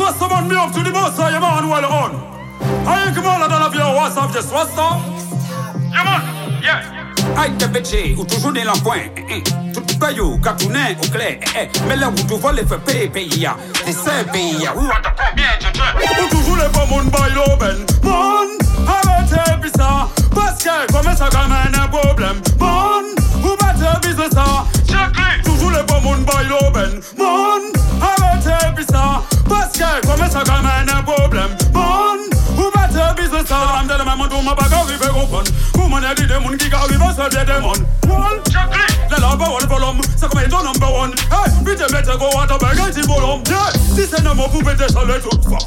Soit someone me up to the boss, yeah man, well on. I ain't come all dans l'avion, what's up, just what's up? Yeah man, yeah. Aïe, t'es bêché, ou toujours dans l'encoin. Eh, eh. Tout paye ou cartounet ou clé. Eh. Mais là où tu voles, fait payer, payer. C'est ça, payer. Ou attends combien, je te. Ou toujours les pas mon bail l'aubaine. Mon, I'm telling do my bag, I'll open. Woman, I did them, one gig, I'll give us a dead demon. One, check Le one for ça comme étant number one. Hey, vite mettez go à ta bague, un. Yeah, si vous pouvez déchaler toute fois.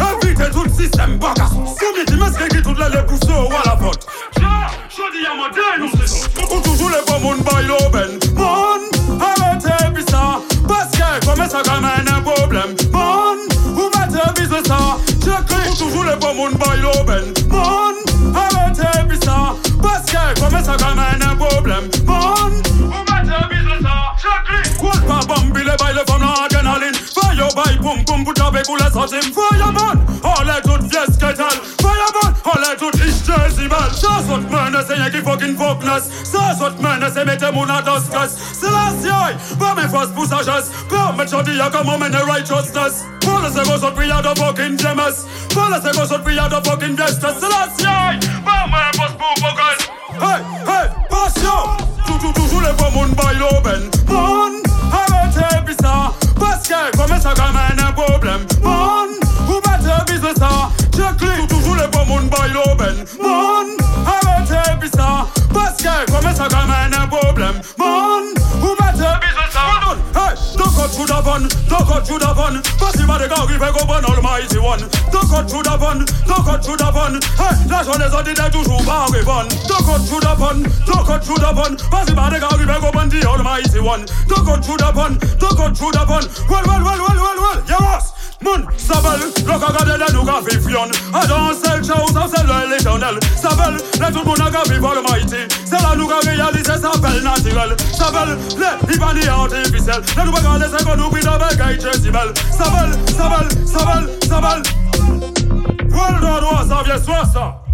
Invitez tout le système, bagas. Comme dit, masque qui toutes les poussées ou à la pote. Jodi à ma dénonce. Ou toujours les bons moun by l'aubaine. Mon, ça. Parce que, comme ça, quand même, problème. Mon, vous mettez bis ça. Check, ou toujours les bons moun by l'aubaine. Mon, Fireman, ale tout fies ketal Fireman, ale tout ish jezibel Sa sot mene se ye ki fucking foknes Sa sot mene se mette moun a doskes Se la siyay, pa me fos pou sages Pa me chodi ya kamo mene righteousness. Pole se go sot priya do fucking gemes Pole se go sot priya do fucking fiestes Se la siyay, pa me que comme ça quand même un problème Mon, vous mettez bis Hey, don't cut through the bun, don't cut through the bun. Parce qu'il va de gars qui fait comprendre Almighty One. Don't cut through the bun, don't cut through the bun. Hey, la jeunesse a dit d'être toujours pas répondre Don't cut through the bun, don't cut through the bun. Qu'il va de gars qui fait comprendre the Almighty One. Don't cut through the bun, don't cut through the bun. Well, well, well, well, well, well, yeah, boss Moun, sabel, lo ka gade le nou ka fi fyon A dan sel chow, sa sel le l'éternel Sabel, le tout moun a ka fi Almighty. Se la nou s'appelle naturel. S'appelle les vanilles artificielles. Ne nous pas garder, c'est qu'on oublie d'avec un Jezebel. S'appelle, s'appelle, s'appelle, s'appelle. Voilà, ça vient, soit ça.